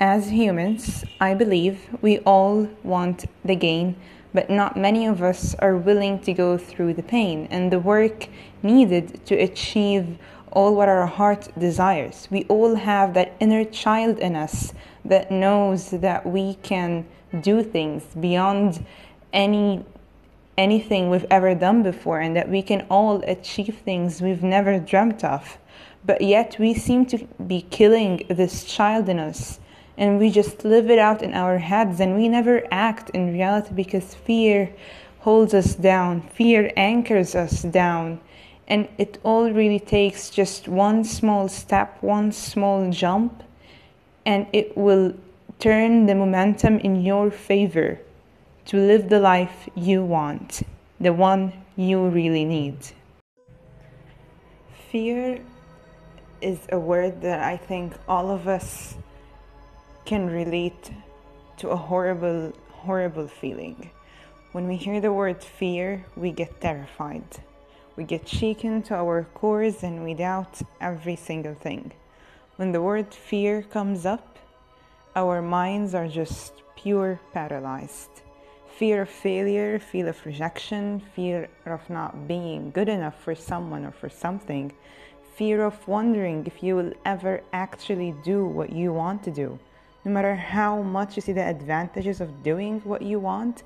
As humans, I believe we all want the gain, but not many of us are willing to go through the pain and the work needed to achieve all what our heart desires. We all have that inner child in us that knows that we can do things beyond any anything we've ever done before and that we can all achieve things we've never dreamt of. But yet we seem to be killing this child in us and we just live it out in our heads and we never act in reality because fear holds us down, fear anchors us down. And it all really takes just one small step, one small jump, and it will turn the momentum in your favor to live the life you want, the one you really need. Fear is a word that I think all of us can relate to a horrible, horrible feeling. When we hear the word fear, we get terrified. We get shaken to our cores and we doubt every single thing. When the word fear comes up, our minds are just pure paralyzed fear of failure, fear of rejection, fear of not being good enough for someone or for something, fear of wondering if you will ever actually do what you want to do. No matter how much you see the advantages of doing what you want,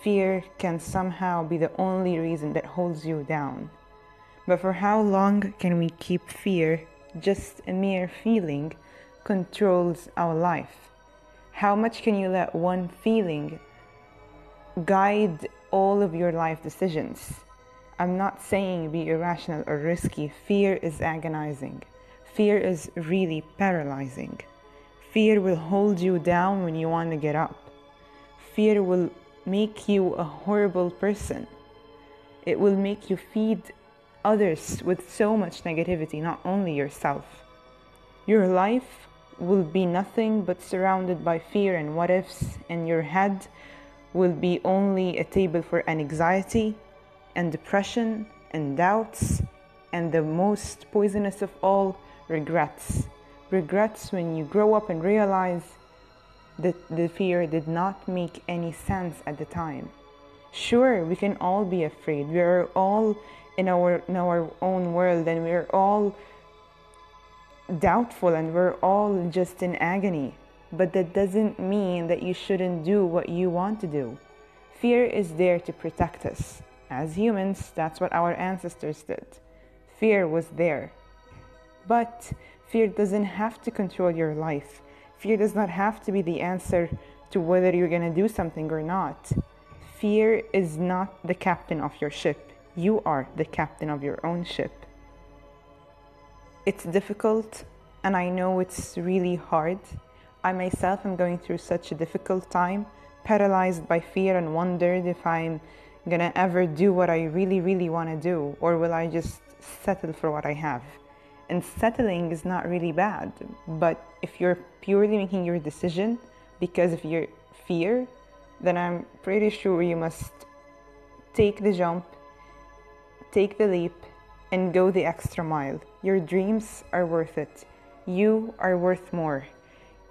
fear can somehow be the only reason that holds you down. But for how long can we keep fear, just a mere feeling, controls our life? How much can you let one feeling guide all of your life decisions. I'm not saying be irrational or risky. Fear is agonizing. Fear is really paralyzing. Fear will hold you down when you want to get up. Fear will make you a horrible person. It will make you feed others with so much negativity, not only yourself. Your life will be nothing but surrounded by fear and what ifs in your head will be only a table for anxiety and depression and doubts and the most poisonous of all regrets regrets when you grow up and realize that the fear did not make any sense at the time sure we can all be afraid we are all in our in our own world and we're all doubtful and we're all just in agony but that doesn't mean that you shouldn't do what you want to do. Fear is there to protect us. As humans, that's what our ancestors did. Fear was there. But fear doesn't have to control your life. Fear does not have to be the answer to whether you're going to do something or not. Fear is not the captain of your ship. You are the captain of your own ship. It's difficult, and I know it's really hard I myself am going through such a difficult time, paralyzed by fear and wondered if I'm gonna ever do what I really, really wanna do, or will I just settle for what I have? And settling is not really bad, but if you're purely making your decision because of your fear, then I'm pretty sure you must take the jump, take the leap, and go the extra mile. Your dreams are worth it. You are worth more.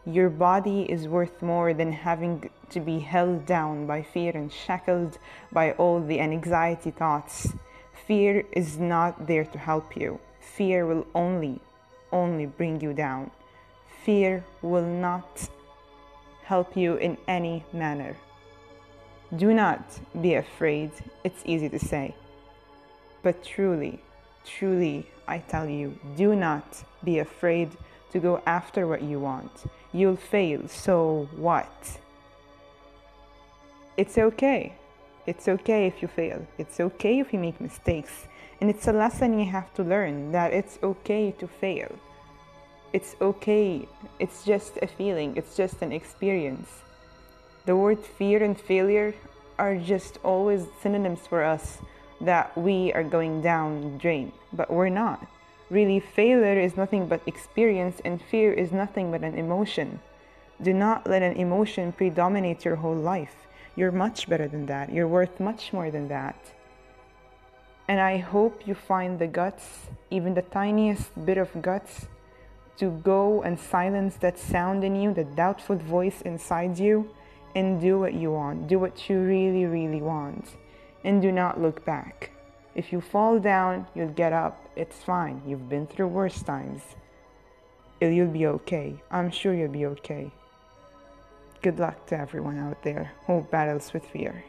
Your body is worth more than having to be held down by fear and shackled by all the anxiety thoughts. Fear is not there to help you. Fear will only, only bring you down. Fear will not help you in any manner. Do not be afraid. It's easy to say. But truly, truly, I tell you, do not be afraid to go after what you want. You'll fail, so what? It's okay. It's okay if you fail. It's okay if you make mistakes. And it's a lesson you have to learn that it's okay to fail. It's okay. It's just a feeling, it's just an experience. The word fear and failure are just always synonyms for us that we are going down the drain, but we're not. Really, failure is nothing but experience, and fear is nothing but an emotion. Do not let an emotion predominate your whole life. You're much better than that. You're worth much more than that. And I hope you find the guts, even the tiniest bit of guts, to go and silence that sound in you, the doubtful voice inside you, and do what you want. Do what you really, really want. And do not look back. If you fall down, you'll get up. It's fine. You've been through worse times. You'll be okay. I'm sure you'll be okay. Good luck to everyone out there who battles with fear.